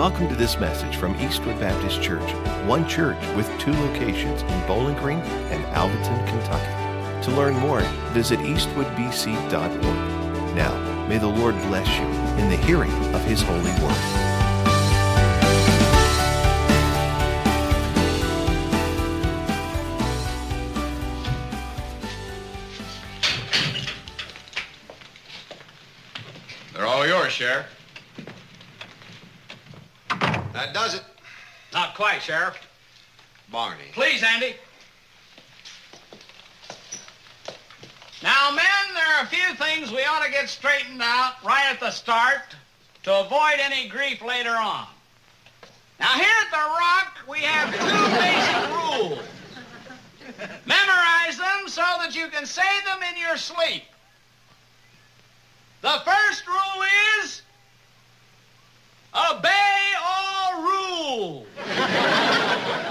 Welcome to this message from Eastwood Baptist Church, one church with two locations in Bowling Green and Alvaton, Kentucky. To learn more, visit eastwoodbc.org. Now, may the Lord bless you in the hearing of His holy word. They're all yours, Sheriff. That does it. Not quite, Sheriff. Barney. Please, Andy. Now, men, there are a few things we ought to get straightened out right at the start to avoid any grief later on. Now, here at The Rock, we have two basic rules. Memorize them so that you can say them in your sleep. The first rule is obey all rules.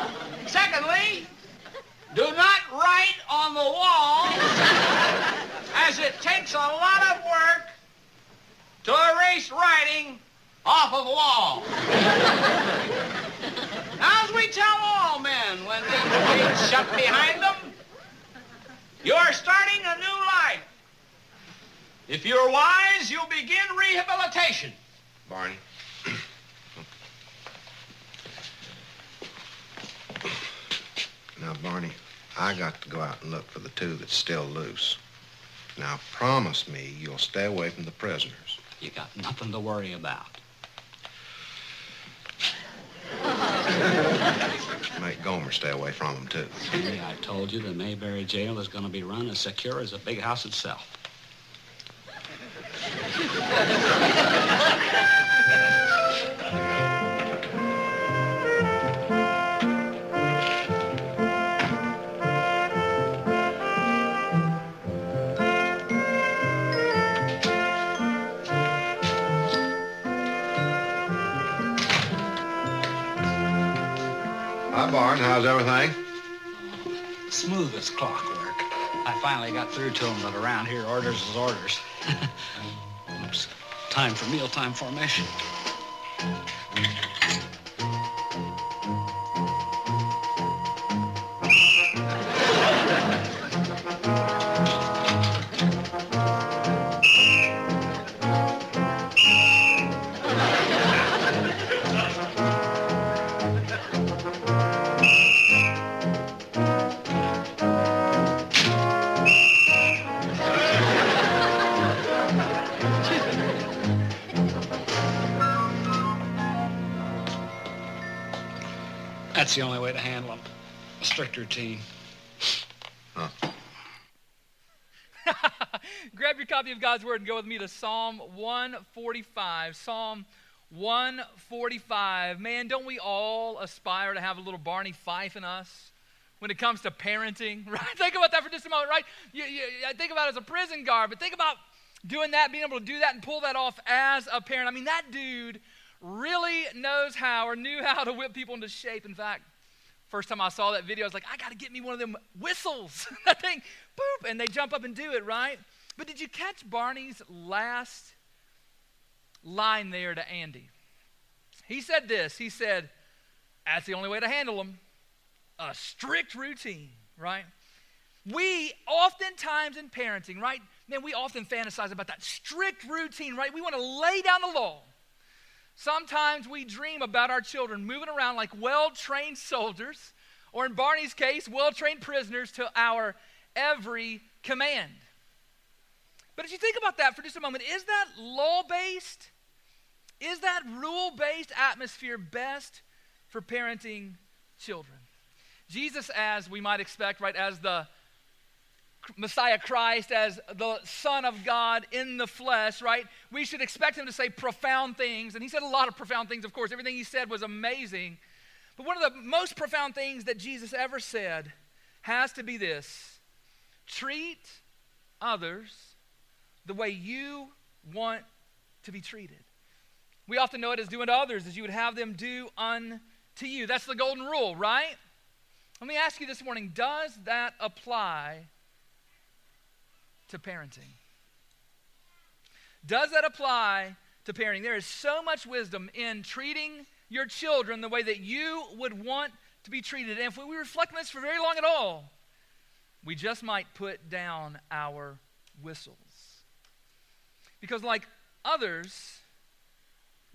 Secondly, do not write on the walls, as it takes a lot of work to erase writing off of walls. Now, as we tell all men when the gates shut behind them, you are starting a new life. If you're wise, you'll begin rehabilitation. Barney. Barney, I got to go out and look for the two that's still loose. Now, promise me you'll stay away from the prisoners. You got nothing to worry about. Make Gomer stay away from them, too. See, I told you the Mayberry jail is going to be run as secure as a big house itself. Hi, Barn. How's everything? Smooth as clockwork. I finally got through to him that around here orders is orders. Oops. Time for mealtime formation. A strict routine. Grab your copy of God's Word and go with me to Psalm 145. Psalm 145. Man, don't we all aspire to have a little Barney Fife in us when it comes to parenting, right? Think about that for just a moment, right? You, you, I think about it as a prison guard, but think about doing that, being able to do that and pull that off as a parent. I mean, that dude really knows how or knew how to whip people into shape. In fact, first time I saw that video, I was like, I got to get me one of them whistles. that thing, boop, and they jump up and do it, right? But did you catch Barney's last line there to Andy? He said this. He said, That's the only way to handle them a strict routine, right? We oftentimes in parenting, right? Man, we often fantasize about that strict routine, right? We want to lay down the law. Sometimes we dream about our children moving around like well trained soldiers, or in Barney's case, well trained prisoners to our every command. But as you think about that for just a moment, is that law based? Is that rule based atmosphere best for parenting children? Jesus, as we might expect, right, as the Messiah Christ, as the Son of God in the flesh, right, we should expect him to say profound things. And he said a lot of profound things, of course. Everything he said was amazing. But one of the most profound things that Jesus ever said has to be this treat others the way you want to be treated. We often know it as doing to others as you would have them do unto you. That's the golden rule, right? Let me ask you this morning does that apply to parenting? Does that apply to parenting? There is so much wisdom in treating your children the way that you would want to be treated. And if we reflect on this for very long at all, we just might put down our whistles. Because, like others,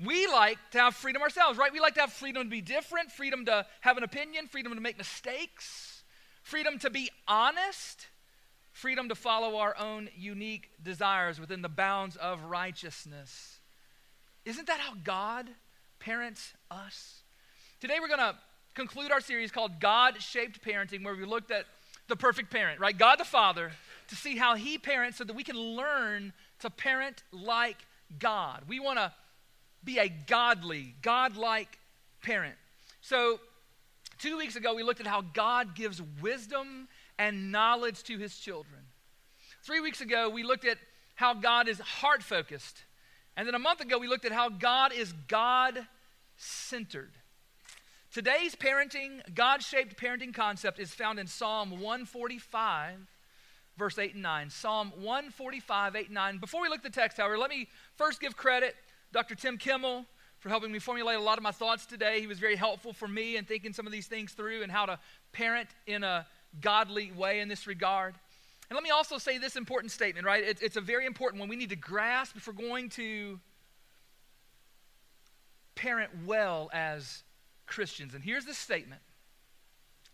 we like to have freedom ourselves, right? We like to have freedom to be different, freedom to have an opinion, freedom to make mistakes, freedom to be honest, freedom to follow our own unique desires within the bounds of righteousness. Isn't that how God parents us? Today we're going to conclude our series called God Shaped Parenting, where we looked at the perfect parent, right? God the Father, to see how He parents so that we can learn to parent like God. We want to be a godly, God-like parent. So, two weeks ago, we looked at how God gives wisdom and knowledge to his children. Three weeks ago, we looked at how God is heart focused. And then a month ago, we looked at how God is God centered. Today's parenting, God shaped parenting concept is found in Psalm 145, verse 8 and 9. Psalm 145, 8 and 9. Before we look at the text, however, let me first give credit Dr. Tim Kimmel for helping me formulate a lot of my thoughts today. He was very helpful for me in thinking some of these things through and how to parent in a godly way in this regard. And let me also say this important statement, right? It's, it's a very important one we need to grasp if we're going to parent well as Christians. And here's the statement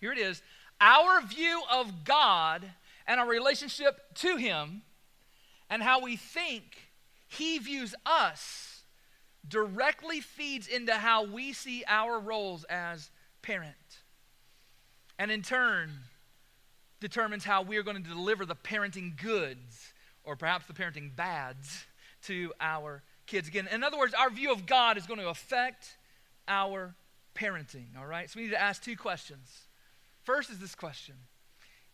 here it is Our view of God and our relationship to Him and how we think He views us directly feeds into how we see our roles as parent. And in turn, determines how we are going to deliver the parenting goods or perhaps the parenting bads to our kids. Again, in other words, our view of God is going to affect our parenting, all right? So we need to ask two questions. First is this question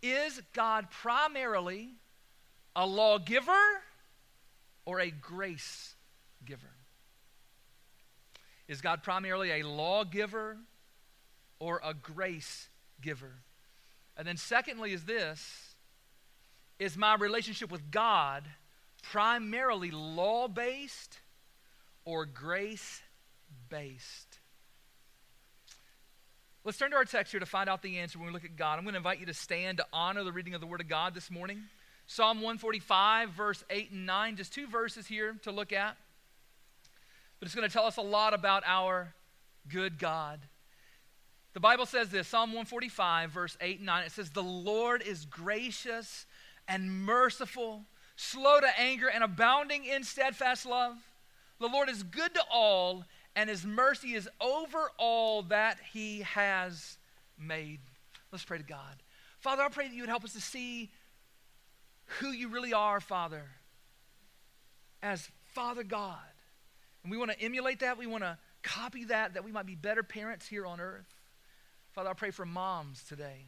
Is God primarily a lawgiver or a grace giver? Is God primarily a lawgiver or a grace giver? And then, secondly, is this Is my relationship with God primarily law based or grace based? Let's turn to our text here to find out the answer when we look at God. I'm going to invite you to stand to honor the reading of the Word of God this morning. Psalm 145, verse 8 and 9, just two verses here to look at but it's going to tell us a lot about our good God. The Bible says this Psalm 145, verse 8 and 9. It says, The Lord is gracious and merciful, slow to anger, and abounding in steadfast love. The Lord is good to all, and his mercy is over all that he has made. Let's pray to God. Father, I pray that you would help us to see who you really are, Father, as Father God. And we want to emulate that. We want to copy that, that we might be better parents here on earth. Father, I pray for moms today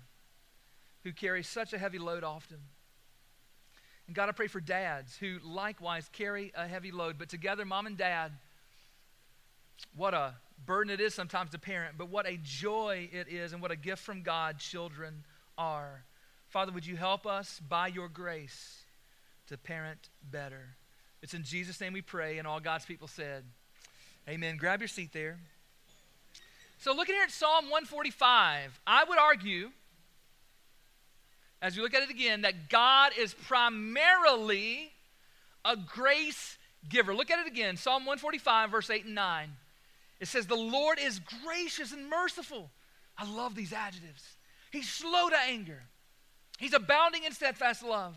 who carry such a heavy load often. And God, I pray for dads who likewise carry a heavy load. But together, mom and dad, what a burden it is sometimes to parent, but what a joy it is and what a gift from God children are. Father, would you help us by your grace to parent better? It's in Jesus' name we pray, and all God's people said, Amen. Grab your seat there. So, looking here at Psalm 145, I would argue, as we look at it again, that God is primarily a grace giver. Look at it again Psalm 145, verse 8 and 9. It says, The Lord is gracious and merciful. I love these adjectives. He's slow to anger, He's abounding in steadfast love.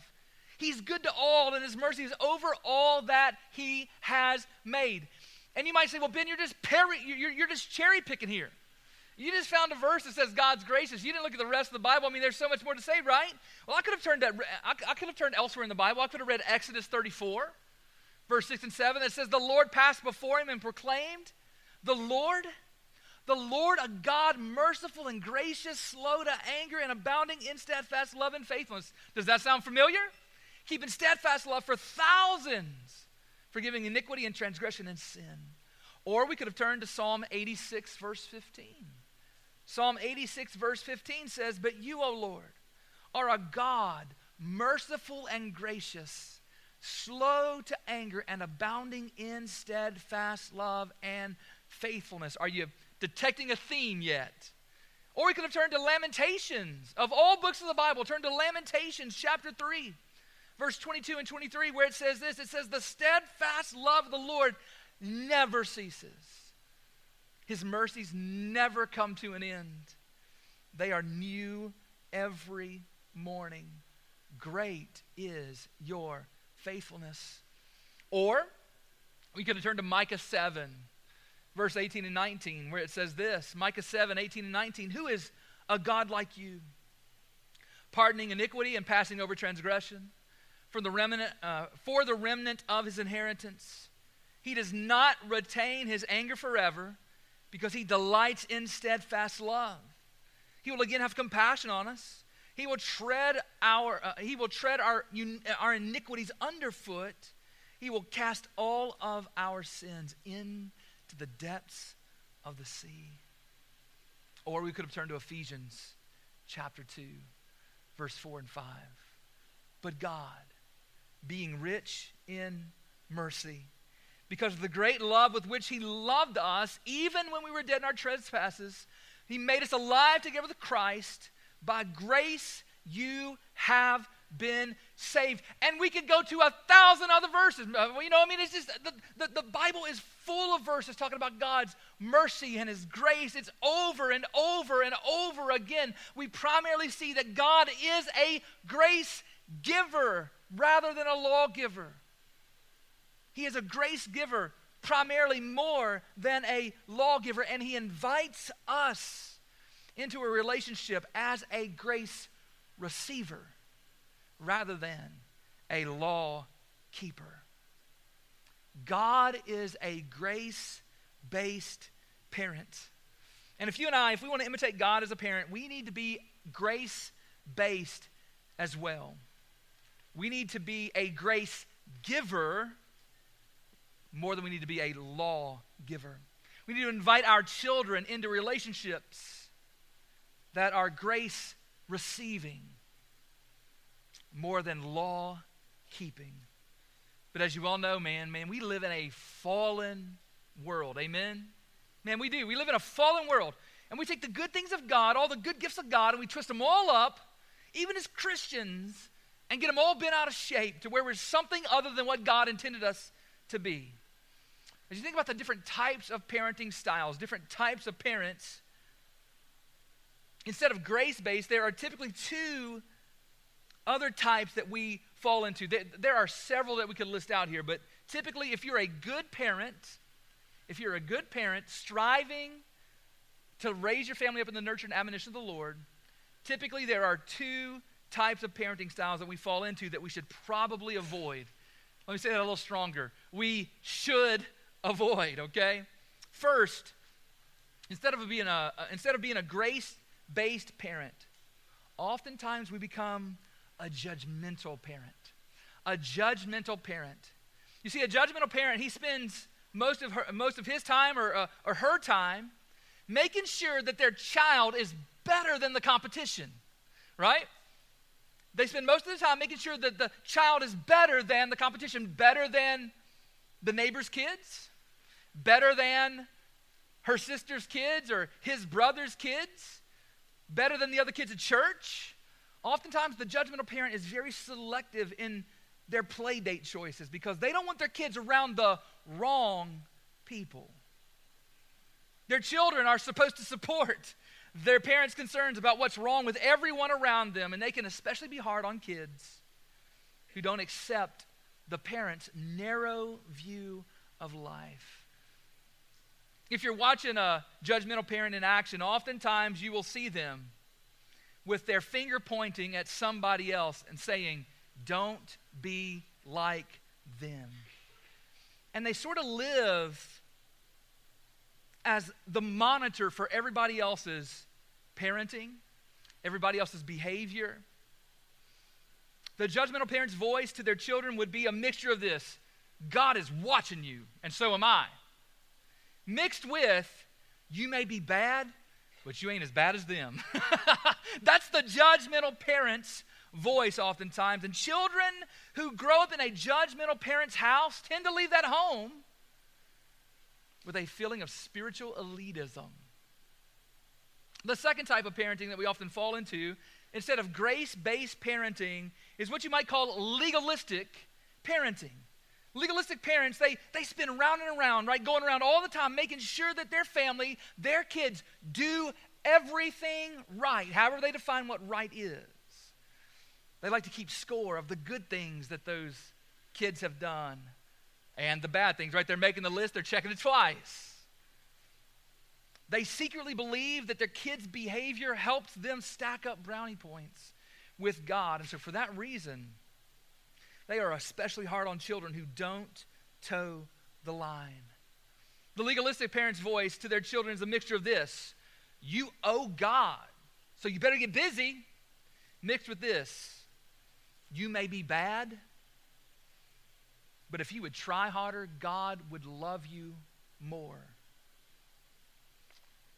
He's good to all, and his mercy is over all that he has made. And you might say, well, Ben, you're just, peri- you're, you're just cherry picking here. You just found a verse that says God's gracious. You didn't look at the rest of the Bible. I mean, there's so much more to say, right? Well, I could have turned that. I could have turned elsewhere in the Bible. I could have read Exodus 34, verse 6 and 7, that says, The Lord passed before him and proclaimed, The Lord, the Lord, a God merciful and gracious, slow to anger, and abounding in steadfast love and faithfulness. Does that sound familiar? keeping steadfast love for thousands, forgiving iniquity and transgression and sin. Or we could have turned to Psalm 86, verse 15. Psalm 86, verse 15 says, But you, O Lord, are a God merciful and gracious, slow to anger, and abounding in steadfast love and faithfulness. Are you detecting a theme yet. Or we could have turned to Lamentations. Of all books of the Bible, turn to Lamentations chapter 3, verse 22 and 23, where it says this it says, The steadfast love of the Lord never ceases, His mercies never come to an end. They are new every morning. Great is your faithfulness. Or we could have turned to Micah 7, verse 18 and 19, where it says this Micah 7, 18 and 19 Who is a God like you? Pardoning iniquity and passing over transgression for the remnant, uh, for the remnant of his inheritance. He does not retain his anger forever because he delights in steadfast love. He will again have compassion on us. He will tread our, uh, he will tread our, our iniquities underfoot. He will cast all of our sins into the depths of the sea. Or we could have turned to Ephesians chapter 2, verse 4 and 5. But God, being rich in mercy, because of the great love with which He loved us, even when we were dead in our trespasses, He made us alive together with Christ. By grace you have been saved. And we could go to a thousand other verses. Uh, you know, I mean, it's just the, the, the, Bible is full of verses talking about God's mercy and His grace. It's over and over and over again. We primarily see that God is a grace giver rather than a lawgiver. He is a grace giver primarily more than a lawgiver, and He invites us into a relationship as a grace receiver rather than a law keeper. God is a grace based parent. And if you and I, if we want to imitate God as a parent, we need to be grace based as well. We need to be a grace giver more than we need to be a law giver. We need to invite our children into relationships that are grace receiving more than law keeping. But as you all know, man, man, we live in a fallen world. Amen? Man, we do. We live in a fallen world. And we take the good things of God, all the good gifts of God, and we twist them all up, even as Christians, and get them all bent out of shape to where we're something other than what God intended us to be. As you think about the different types of parenting styles, different types of parents, instead of grace based, there are typically two other types that we fall into. There, are several that we could list out here, but typically, if you're a good parent, if you're a good parent striving to raise your family up in the nurture and admonition of the Lord, typically there are two types of parenting styles that we fall into that we should probably avoid. Let me say that a little stronger. We should avoid, okay? First, instead of being a, instead of being a grace-based parent, oftentimes we become a judgmental parent. A judgmental parent. You see, a judgmental parent, he spends most of, her, most of his time or, uh, or her time making sure that their child is better than the competition, right? They spend most of the time making sure that the child is better than the competition, better than the neighbor's kids, better than her sister's kids or his brother's kids, better than the other kids at church, Oftentimes, the judgmental parent is very selective in their play date choices because they don't want their kids around the wrong people. Their children are supposed to support their parents' concerns about what's wrong with everyone around them, and they can especially be hard on kids who don't accept the parent's narrow view of life. If you're watching a judgmental parent in action, oftentimes you will see them with their finger pointing at somebody else and saying, Don't be like them. And they sort of live as the monitor for everybody else's parenting, everybody else's behavior. The judgmental parent's voice to their children would be a mixture of this God is watching you, and so am I. Mixed with, you may be bad, but you ain't as bad as them. That's the judgmental parent's voice, oftentimes. And children who grow up in a judgmental parent's house tend to leave that home with a feeling of spiritual elitism. The second type of parenting that we often fall into, instead of grace based parenting, is what you might call legalistic parenting. Legalistic parents, they, they spin around and around, right? Going around all the time, making sure that their family, their kids, do everything right, however they define what right is. They like to keep score of the good things that those kids have done and the bad things, right? They're making the list, they're checking it twice. They secretly believe that their kids' behavior helps them stack up brownie points with God. And so, for that reason, they are especially hard on children who don't toe the line. The legalistic parent's voice to their children is a mixture of this you owe God, so you better get busy, mixed with this you may be bad, but if you would try harder, God would love you more.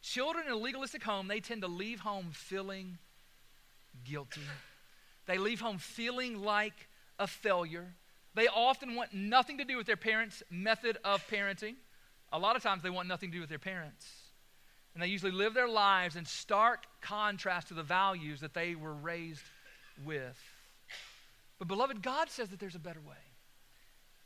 Children in a legalistic home, they tend to leave home feeling guilty. They leave home feeling like a failure. They often want nothing to do with their parents' method of parenting. A lot of times they want nothing to do with their parents. And they usually live their lives in stark contrast to the values that they were raised with. But, beloved, God says that there's a better way.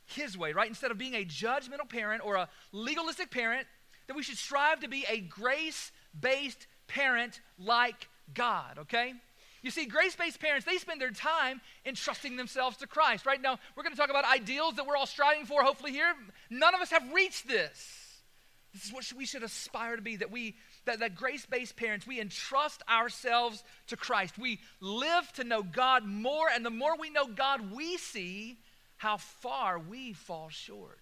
His way, right? Instead of being a judgmental parent or a legalistic parent, that we should strive to be a grace based parent like God, okay? You see, grace based parents, they spend their time entrusting themselves to Christ. Right now, we're going to talk about ideals that we're all striving for, hopefully, here. None of us have reached this. This is what we should aspire to be that we, that, that grace based parents, we entrust ourselves to Christ. We live to know God more, and the more we know God, we see how far we fall short.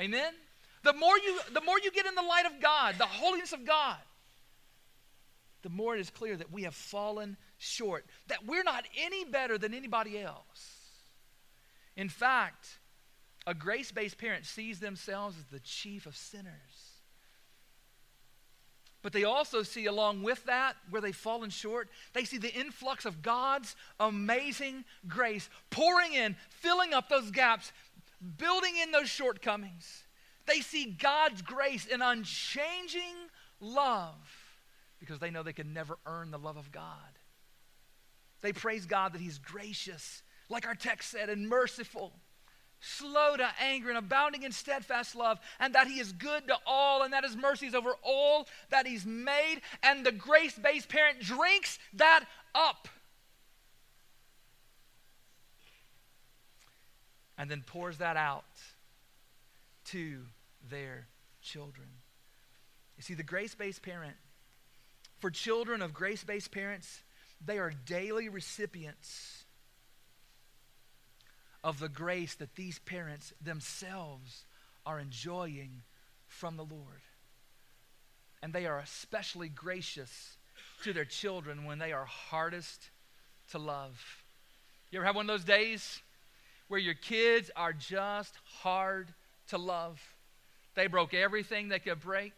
Amen? The more you, the more you get in the light of God, the holiness of God, the more it is clear that we have fallen short, that we're not any better than anybody else. In fact, a grace based parent sees themselves as the chief of sinners. But they also see, along with that, where they've fallen short, they see the influx of God's amazing grace pouring in, filling up those gaps, building in those shortcomings. They see God's grace in unchanging love because they know they can never earn the love of God. They praise God that He's gracious, like our text said, and merciful slow to anger, and abounding in steadfast love, and that he is good to all, and that his mercy is over all that he's made. And the grace based parent drinks that up. And then pours that out to their children. You see, the grace based parent, for children of grace based parents, they are daily recipients of the grace that these parents themselves are enjoying from the Lord. And they are especially gracious to their children when they are hardest to love. You ever have one of those days where your kids are just hard to love? They broke everything they could break.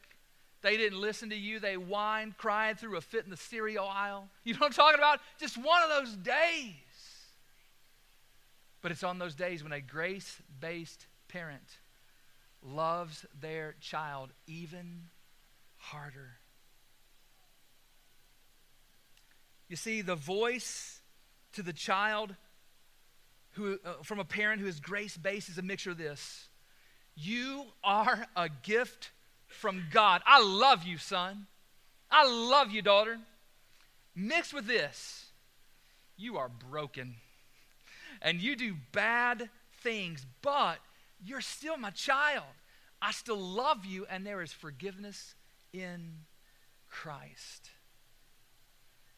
They didn't listen to you. They whined, cried through a fit in the cereal aisle. You know what I'm talking about? Just one of those days. But it's on those days when a grace based parent loves their child even harder. You see, the voice to the child who, uh, from a parent who is grace based is a mixture of this. You are a gift from God. I love you, son. I love you, daughter. Mixed with this, you are broken and you do bad things, but you're still my child. I still love you, and there is forgiveness in Christ.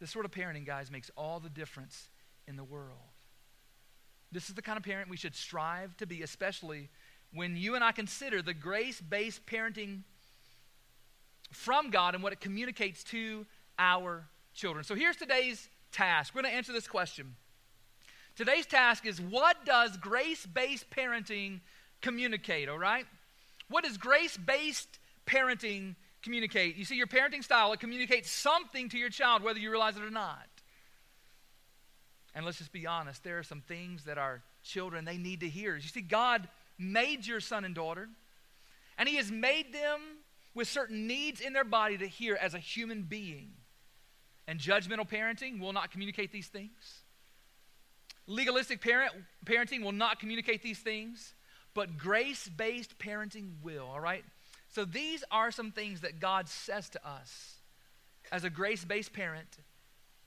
This sort of parenting, guys, makes all the difference in the world. This is the kind of parent we should strive to be, especially when you and I consider the grace based parenting from God and what it communicates to our children. So here's today's task. We're going to answer this question Today's task is what does grace based parenting communicate, all right? What does grace based parenting communicate? You see, your parenting style, it communicates something to your child, whether you realize it or not. And let's just be honest, there are some things that our children, they need to hear. You see, God made your son and daughter, and He has made them with certain needs in their body to hear as a human being. and judgmental parenting will not communicate these things. Legalistic parent, parenting will not communicate these things, but grace based parenting will, all right? So these are some things that God says to us as a grace based parent,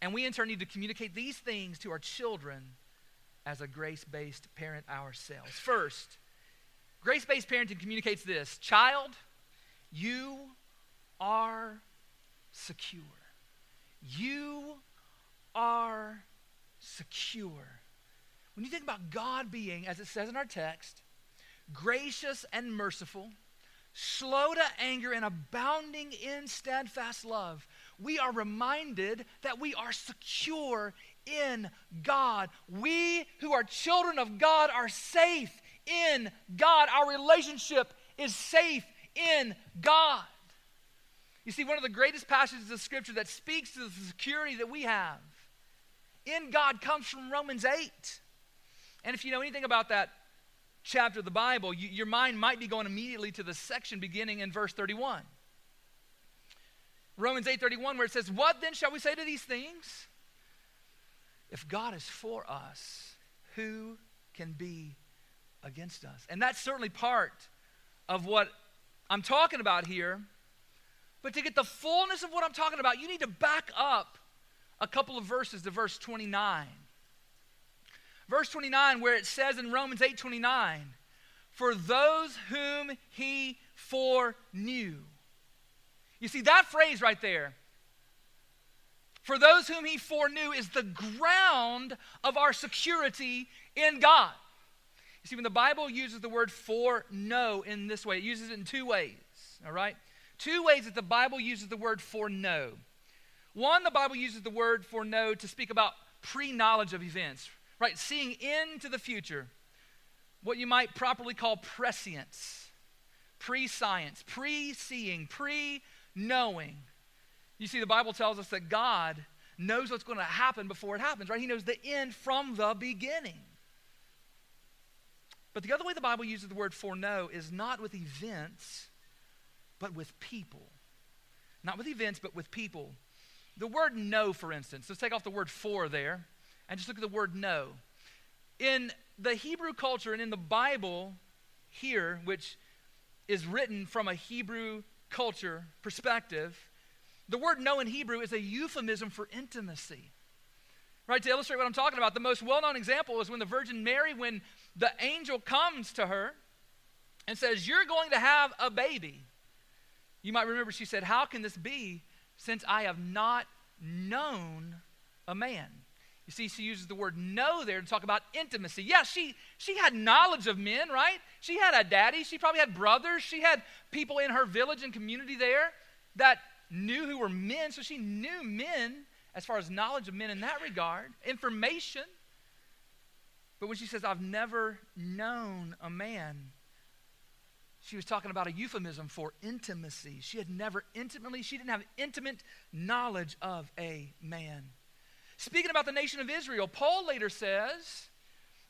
and we in turn need to communicate these things to our children as a grace based parent ourselves. First, grace based parenting communicates this Child, you are secure. You are secure. When you think about God being, as it says in our text, gracious and merciful, slow to anger, and abounding in steadfast love, we are reminded that we are secure in God. We who are children of God are safe in God. Our relationship is safe in God. You see, one of the greatest passages of Scripture that speaks to the security that we have in God comes from Romans 8. And if you know anything about that chapter of the Bible, you, your mind might be going immediately to the section beginning in verse 31. Romans 8:31 where it says, "What then shall we say to these things? If God is for us, who can be against us?" And that's certainly part of what I'm talking about here. But to get the fullness of what I'm talking about, you need to back up a couple of verses to verse 29. Verse 29, where it says in Romans 8 29, for those whom he foreknew. You see, that phrase right there, for those whom he foreknew, is the ground of our security in God. You see, when the Bible uses the word foreknow in this way, it uses it in two ways, all right? Two ways that the Bible uses the word foreknow. One, the Bible uses the word foreknow to speak about pre knowledge of events, right? Seeing into the future, what you might properly call prescience, pre science, pre seeing, pre knowing. You see, the Bible tells us that God knows what's going to happen before it happens, right? He knows the end from the beginning. But the other way the Bible uses the word foreknow is not with events, but with people. Not with events, but with people. The word know, for instance, let's take off the word for there and just look at the word know. In the Hebrew culture and in the Bible here, which is written from a Hebrew culture perspective, the word know in Hebrew is a euphemism for intimacy. Right, to illustrate what I'm talking about, the most well known example is when the Virgin Mary, when the angel comes to her and says, You're going to have a baby. You might remember she said, How can this be since I have not known a man? You see, she uses the word know there to talk about intimacy. Yeah, she, she had knowledge of men, right? She had a daddy. She probably had brothers. She had people in her village and community there that knew who were men. So she knew men as far as knowledge of men in that regard, information. But when she says, I've never known a man, she was talking about a euphemism for intimacy. She had never intimately, she didn't have intimate knowledge of a man. Speaking about the nation of Israel, Paul later says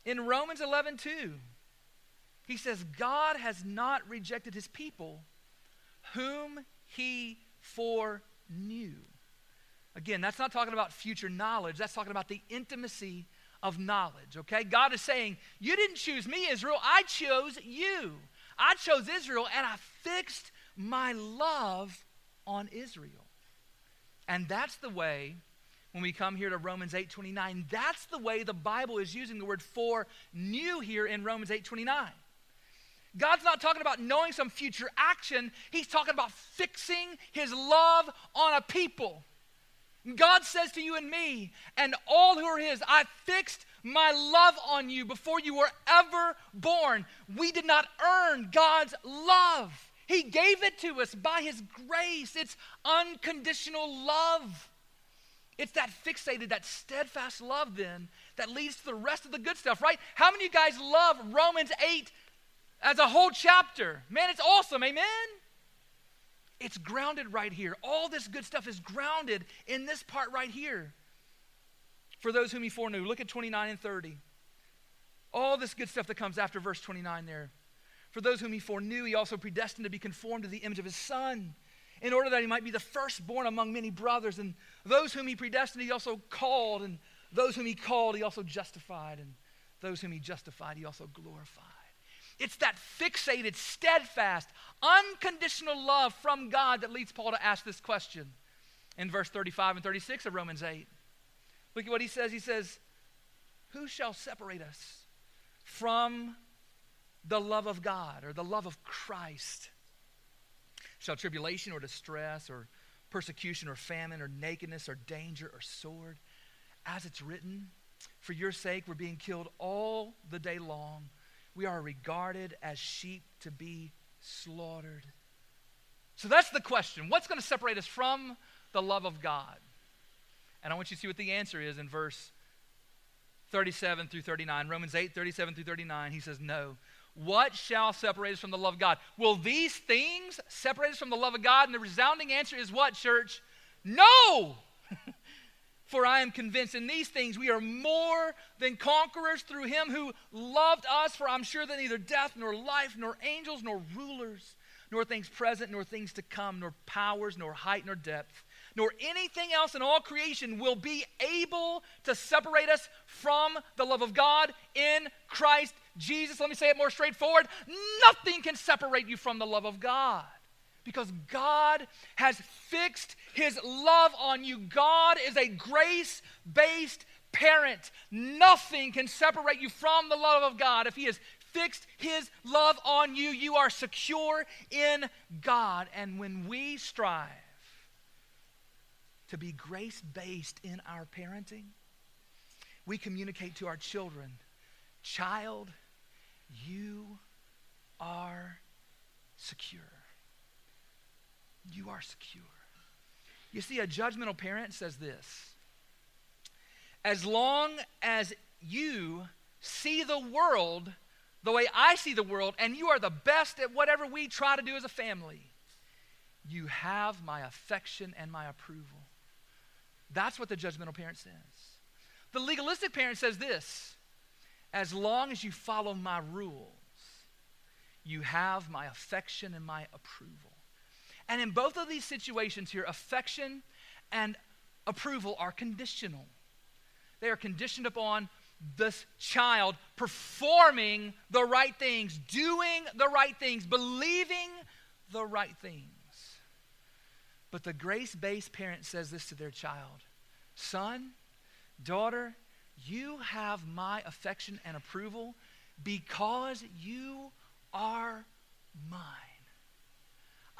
in Romans 11 2, he says, God has not rejected his people whom he foreknew. Again, that's not talking about future knowledge, that's talking about the intimacy of knowledge, okay? God is saying, You didn't choose me, Israel, I chose you. I chose Israel and I fixed my love on Israel. And that's the way when we come here to Romans 8:29. That's the way the Bible is using the word for new here in Romans 8:29. God's not talking about knowing some future action. He's talking about fixing his love on a people. God says to you and me and all who are his, I fixed my love on you before you were ever born. We did not earn God's love. He gave it to us by his grace. It's unconditional love. It's that fixated, that steadfast love then that leads to the rest of the good stuff, right? How many of you guys love Romans 8 as a whole chapter? Man, it's awesome. Amen? It's grounded right here. All this good stuff is grounded in this part right here. For those whom he foreknew, look at 29 and 30. All this good stuff that comes after verse 29 there. For those whom he foreknew, he also predestined to be conformed to the image of his son in order that he might be the firstborn among many brothers. And those whom he predestined, he also called. And those whom he called, he also justified. And those whom he justified, he also glorified. It's that fixated, steadfast, unconditional love from God that leads Paul to ask this question in verse 35 and 36 of Romans 8. Look at what he says. He says, Who shall separate us from the love of God or the love of Christ? Shall tribulation or distress or persecution or famine or nakedness or danger or sword? As it's written, for your sake we're being killed all the day long. We are regarded as sheep to be slaughtered. So that's the question. What's going to separate us from the love of God? And I want you to see what the answer is in verse 37 through 39. Romans 8, 37 through 39. He says, No. What shall separate us from the love of God? Will these things separate us from the love of God? And the resounding answer is what, church? No! For I am convinced in these things we are more than conquerors through him who loved us. For I'm sure that neither death, nor life, nor angels, nor rulers, nor things present, nor things to come, nor powers, nor height, nor depth nor anything else in all creation will be able to separate us from the love of God in Christ Jesus. Let me say it more straightforward nothing can separate you from the love of God because God has fixed his love on you. God is a grace based parent. Nothing can separate you from the love of God. If he has fixed his love on you, you are secure in God. And when we strive, to be grace based in our parenting, we communicate to our children, child, you are secure. You are secure. You see, a judgmental parent says this As long as you see the world the way I see the world, and you are the best at whatever we try to do as a family, you have my affection and my approval. That's what the judgmental parent says. The legalistic parent says this as long as you follow my rules, you have my affection and my approval. And in both of these situations here, affection and approval are conditional. They are conditioned upon this child performing the right things, doing the right things, believing the right things. But the grace based parent says this to their child Son, daughter, you have my affection and approval because you are mine.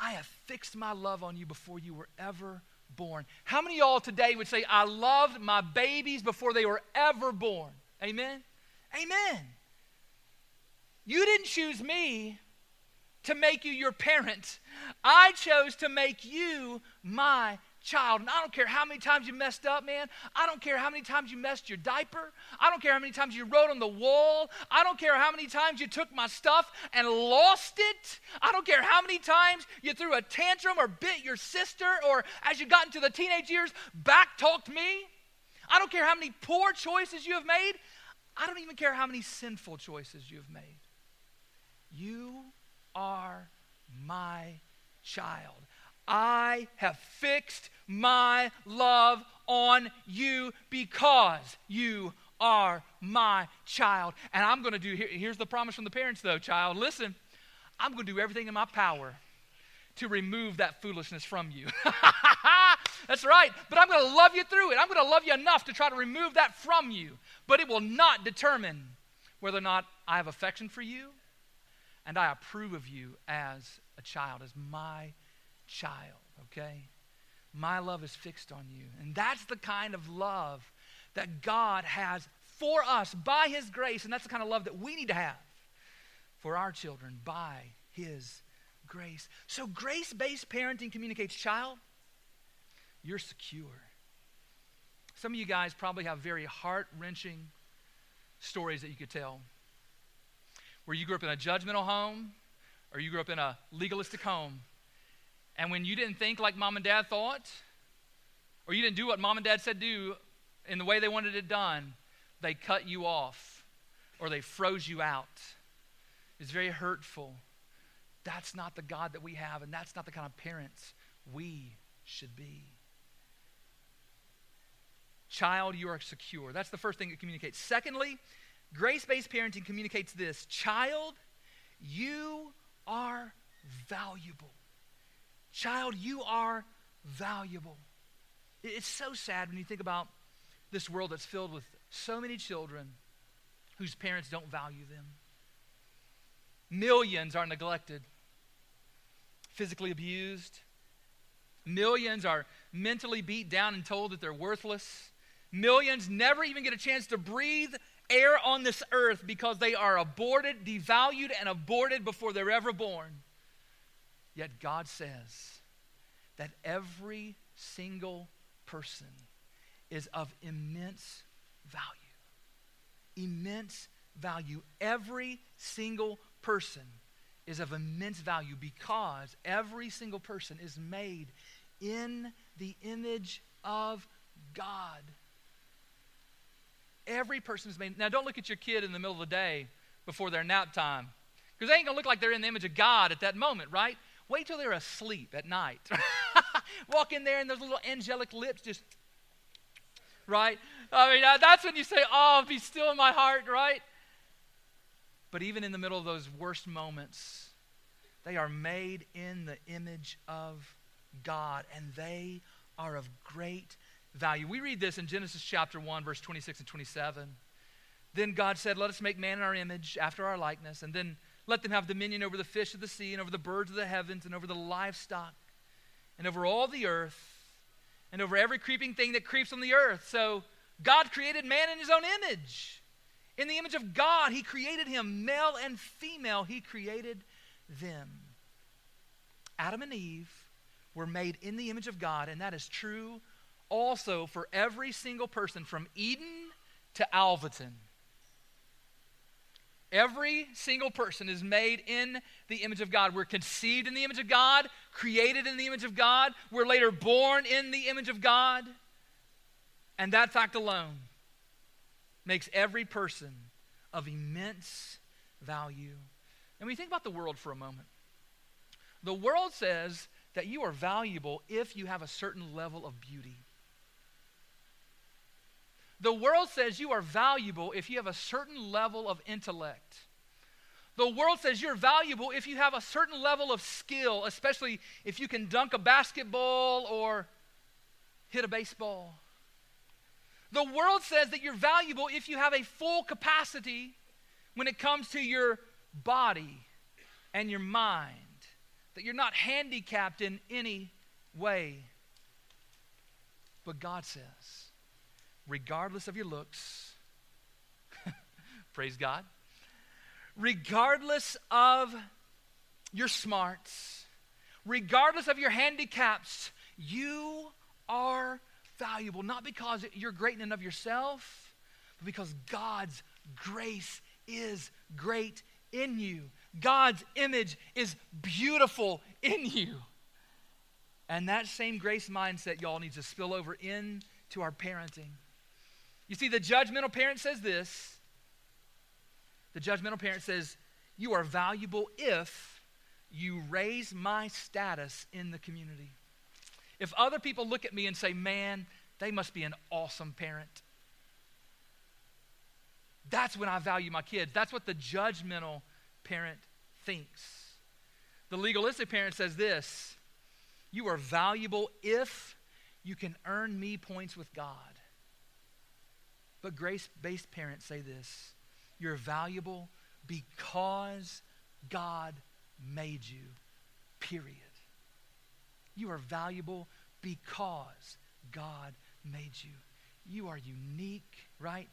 I have fixed my love on you before you were ever born. How many y'all today would say, I loved my babies before they were ever born? Amen? Amen. You didn't choose me to make you your parent. I chose to make you my child. And I don't care how many times you messed up, man. I don't care how many times you messed your diaper. I don't care how many times you wrote on the wall. I don't care how many times you took my stuff and lost it. I don't care how many times you threw a tantrum or bit your sister or as you got into the teenage years, back talked me. I don't care how many poor choices you have made. I don't even care how many sinful choices you have made. You are my child. I have fixed my love on you because you are my child. And I'm going to do, here, here's the promise from the parents, though, child. Listen, I'm going to do everything in my power to remove that foolishness from you. That's right. But I'm going to love you through it. I'm going to love you enough to try to remove that from you. But it will not determine whether or not I have affection for you and I approve of you as a child, as my child, okay? My love is fixed on you. And that's the kind of love that God has for us by His grace. And that's the kind of love that we need to have for our children by His grace. So, grace based parenting communicates, child, you're secure. Some of you guys probably have very heart wrenching stories that you could tell where you grew up in a judgmental home or you grew up in a legalistic home and when you didn't think like mom and dad thought, or you didn't do what mom and dad said do in the way they wanted it done, they cut you off or they froze you out. It's very hurtful. That's not the God that we have, and that's not the kind of parents we should be. Child, you are secure. That's the first thing it communicates. Secondly, grace based parenting communicates this Child, you are valuable. Child, you are valuable. It's so sad when you think about this world that's filled with so many children whose parents don't value them. Millions are neglected, physically abused. Millions are mentally beat down and told that they're worthless. Millions never even get a chance to breathe air on this earth because they are aborted, devalued, and aborted before they're ever born. Yet God says that every single person is of immense value. Immense value. Every single person is of immense value because every single person is made in the image of God. Every person is made. Now, don't look at your kid in the middle of the day before their nap time because they ain't going to look like they're in the image of God at that moment, right? Wait till they're asleep at night. Walk in there and those little angelic lips just, right? I mean, uh, that's when you say, Oh, be still in my heart, right? But even in the middle of those worst moments, they are made in the image of God and they are of great value. We read this in Genesis chapter 1, verse 26 and 27. Then God said, Let us make man in our image, after our likeness, and then let them have dominion over the fish of the sea, and over the birds of the heavens, and over the livestock, and over all the earth, and over every creeping thing that creeps on the earth. So God created man in his own image. In the image of God, he created him, male and female, he created them. Adam and Eve were made in the image of God, and that is true also for every single person from Eden to Alvaton. Every single person is made in the image of God. We're conceived in the image of God, created in the image of God. We're later born in the image of God. And that fact alone makes every person of immense value. And we think about the world for a moment, the world says that you are valuable if you have a certain level of beauty. The world says you are valuable if you have a certain level of intellect. The world says you're valuable if you have a certain level of skill, especially if you can dunk a basketball or hit a baseball. The world says that you're valuable if you have a full capacity when it comes to your body and your mind, that you're not handicapped in any way. But God says, regardless of your looks, praise God, regardless of your smarts, regardless of your handicaps, you are valuable, not because you're great in and of yourself, but because God's grace is great in you. God's image is beautiful in you. And that same grace mindset, y'all, needs to spill over into our parenting. You see, the judgmental parent says this the judgmental parent says, You are valuable if you raise my status in the community. If other people look at me and say, Man, they must be an awesome parent. That's when I value my kids. That's what the judgmental parent thinks. The legalistic parent says this You are valuable if you can earn me points with God. But grace based parents say this you're valuable because God made you, period. You are valuable because God made you. You are unique, right?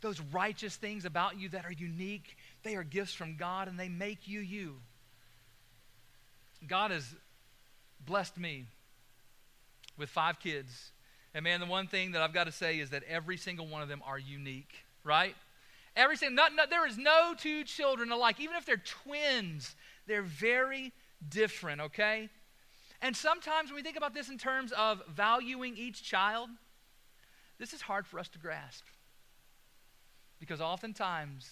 Those righteous things about you that are unique, they are gifts from God and they make you you. God has blessed me with five kids and man, the one thing that I've got to say is that every single one of them are unique, right? Every single, not, not, there is no two children alike. Even if they're twins, they're very different, okay? And sometimes when we think about this in terms of valuing each child, this is hard for us to grasp. Because oftentimes,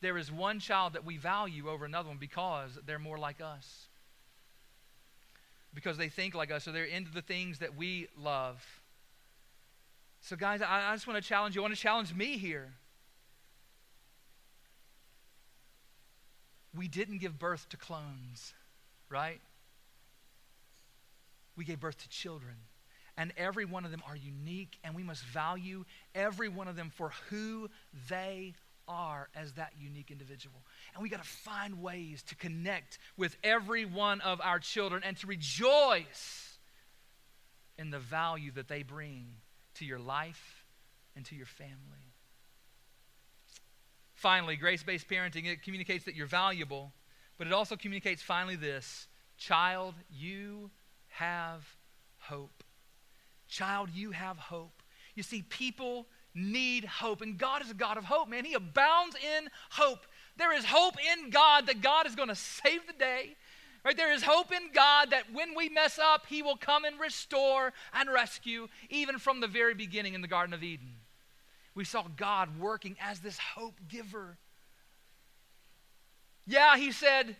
there is one child that we value over another one because they're more like us. Because they think like us, or they're into the things that we love. So, guys, I, I just want to challenge you. I want to challenge me here. We didn't give birth to clones, right? We gave birth to children. And every one of them are unique, and we must value every one of them for who they are as that unique individual. And we got to find ways to connect with every one of our children and to rejoice in the value that they bring to your life and to your family. Finally, grace based parenting, it communicates that you're valuable, but it also communicates finally this child, you have hope. Child, you have hope. You see, people need hope, and God is a God of hope, man. He abounds in hope. There is hope in God that God is going to save the day. Right? There is hope in God that when we mess up, He will come and restore and rescue, even from the very beginning in the Garden of Eden. We saw God working as this hope giver. Yeah, He said,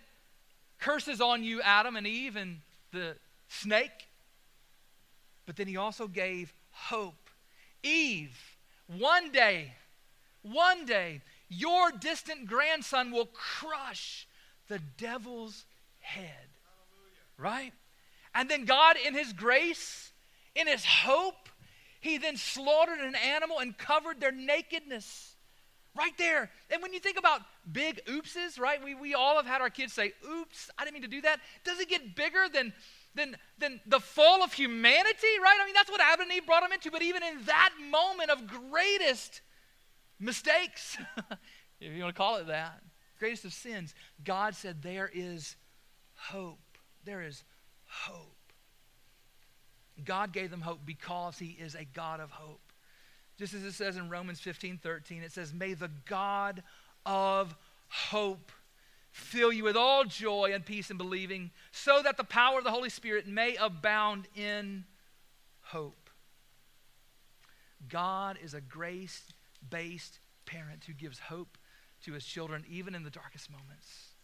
Curses on you, Adam and Eve, and the snake. But then He also gave hope. Eve, one day, one day, your distant grandson will crush the devil's head. Right? And then God, in His grace, in His hope, He then slaughtered an animal and covered their nakedness. Right there. And when you think about big oopses, right? We, we all have had our kids say, oops, I didn't mean to do that. Does it get bigger than, than, than the fall of humanity, right? I mean, that's what Adam and Eve brought them into. But even in that moment of greatest mistakes, if you want to call it that, greatest of sins, God said, There is hope. There is hope. God gave them hope because He is a God of hope. Just as it says in Romans 15 13, it says, May the God of hope fill you with all joy and peace in believing, so that the power of the Holy Spirit may abound in hope. God is a grace based parent who gives hope to his children, even in the darkest moments.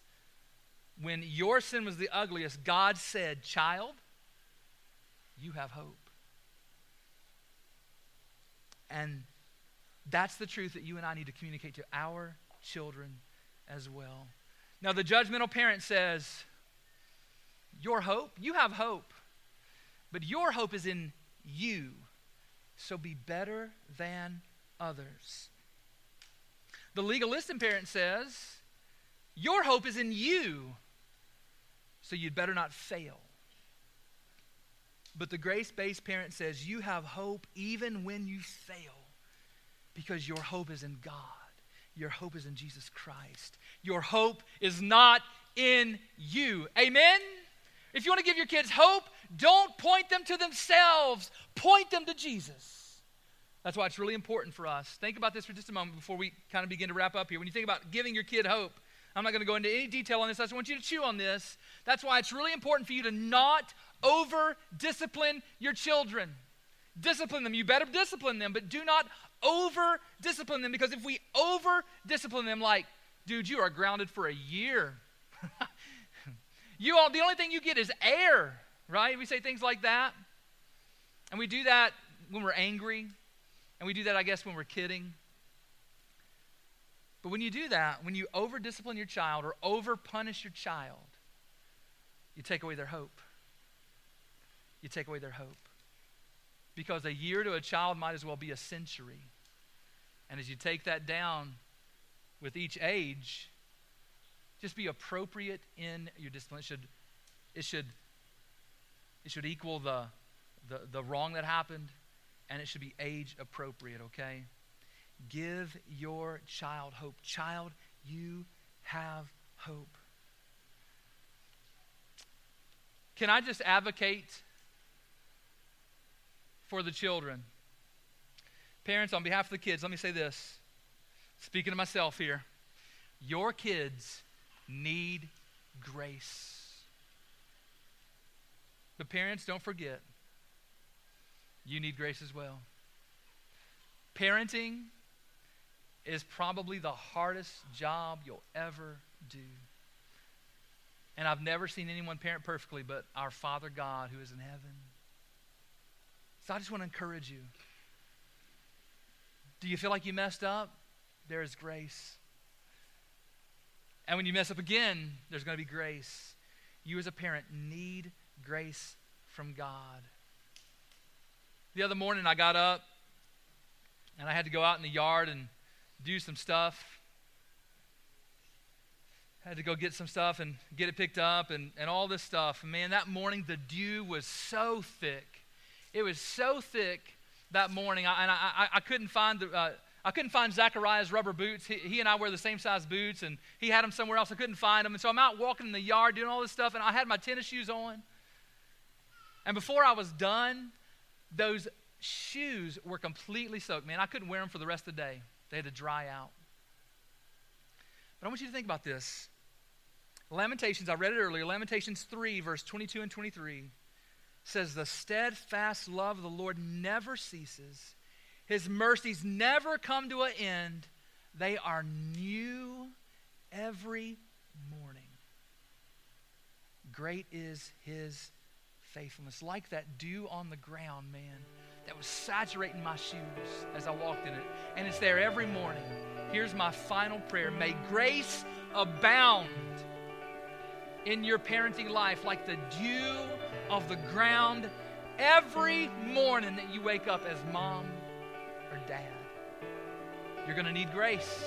When your sin was the ugliest, God said, Child, you have hope. And that's the truth that you and I need to communicate to our children as well. Now, the judgmental parent says, Your hope, you have hope, but your hope is in you. So be better than others. The legalistic parent says, Your hope is in you, so you'd better not fail. But the grace based parent says, You have hope even when you fail, because your hope is in God. Your hope is in Jesus Christ. Your hope is not in you. Amen? If you want to give your kids hope, don't point them to themselves, point them to Jesus. That's why it's really important for us. Think about this for just a moment before we kind of begin to wrap up here. When you think about giving your kid hope, I'm not going to go into any detail on this. I just want you to chew on this. That's why it's really important for you to not over discipline your children. Discipline them. You better discipline them, but do not over discipline them because if we over discipline them, like, dude, you are grounded for a year. you all, the only thing you get is air, right? We say things like that. And we do that when we're angry. And we do that, I guess, when we're kidding. But when you do that, when you over discipline your child or over punish your child, you take away their hope. You take away their hope. Because a year to a child might as well be a century. And as you take that down with each age, just be appropriate in your discipline. It should, it should, it should equal the, the, the wrong that happened, and it should be age appropriate, okay? Give your child hope. Child, you have hope. Can I just advocate for the children. Parents, on behalf of the kids, let me say this. Speaking to myself here, your kids need grace. But parents, don't forget, you need grace as well. Parenting is probably the hardest job you'll ever do. And I've never seen anyone parent perfectly but our Father God who is in heaven. So I just want to encourage you. Do you feel like you messed up? There is grace. And when you mess up again, there's going to be grace. You, as a parent, need grace from God. The other morning, I got up and I had to go out in the yard and do some stuff. Had to go get some stuff and get it picked up and, and all this stuff. Man, that morning the dew was so thick. It was so thick that morning, I, and I, I, couldn't find the. Uh, I couldn't find Zachariah's rubber boots. He, he, and I wear the same size boots, and he had them somewhere else. I couldn't find them. And so I'm out walking in the yard doing all this stuff, and I had my tennis shoes on. And before I was done, those shoes were completely soaked. Man, I couldn't wear them for the rest of the day. They had to dry out. But I want you to think about this. Lamentations, I read it earlier, Lamentations 3, verse 22 and 23 says, The steadfast love of the Lord never ceases, His mercies never come to an end. They are new every morning. Great is His faithfulness. Like that dew on the ground, man that was saturating my shoes as I walked in it. And it's there every morning. Here's my final prayer May grace abound in your parenting life like the dew of the ground every morning that you wake up as mom or dad. You're going to need grace.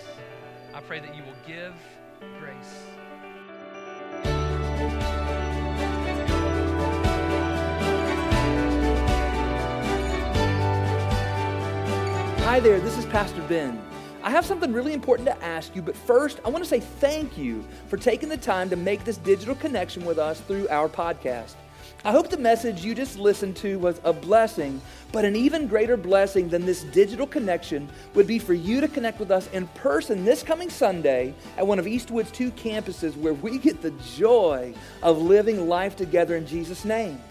I pray that you will give grace. Hi there, this is Pastor Ben. I have something really important to ask you, but first, I want to say thank you for taking the time to make this digital connection with us through our podcast. I hope the message you just listened to was a blessing, but an even greater blessing than this digital connection would be for you to connect with us in person this coming Sunday at one of Eastwood's two campuses where we get the joy of living life together in Jesus' name.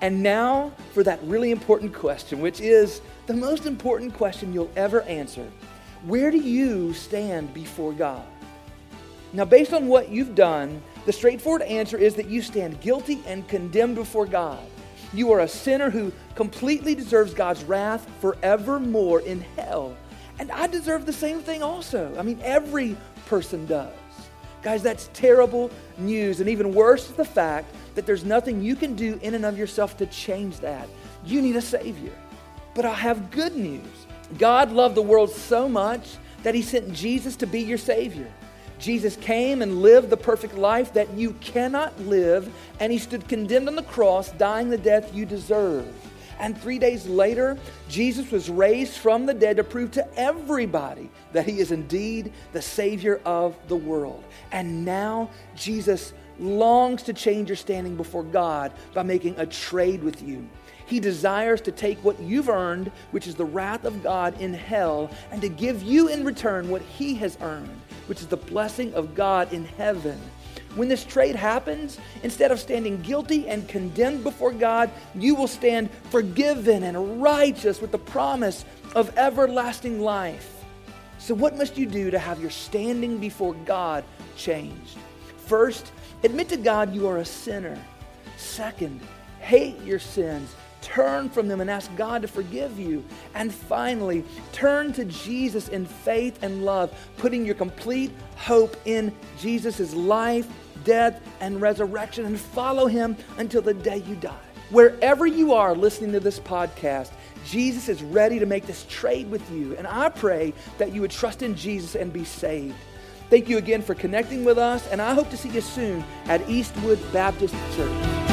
And now for that really important question, which is the most important question you'll ever answer Where do you stand before God? Now, based on what you've done, the straightforward answer is that you stand guilty and condemned before God. You are a sinner who completely deserves God's wrath forevermore in hell. And I deserve the same thing also. I mean, every person does. Guys, that's terrible news. And even worse is the fact that there's nothing you can do in and of yourself to change that. You need a Savior. But I have good news. God loved the world so much that He sent Jesus to be your Savior. Jesus came and lived the perfect life that you cannot live, and He stood condemned on the cross, dying the death you deserve. And three days later, Jesus was raised from the dead to prove to everybody that He is indeed the Savior of the world. And now, Jesus longs to change your standing before God by making a trade with you. He desires to take what you've earned, which is the wrath of God in hell, and to give you in return what He has earned, which is the blessing of God in heaven. When this trade happens, instead of standing guilty and condemned before God, you will stand forgiven and righteous with the promise of everlasting life. So, what must you do to have your standing before God changed? First, admit to God you are a sinner. Second, hate your sins Turn from them and ask God to forgive you. And finally, turn to Jesus in faith and love, putting your complete hope in Jesus' life, death, and resurrection, and follow him until the day you die. Wherever you are listening to this podcast, Jesus is ready to make this trade with you. And I pray that you would trust in Jesus and be saved. Thank you again for connecting with us, and I hope to see you soon at Eastwood Baptist Church.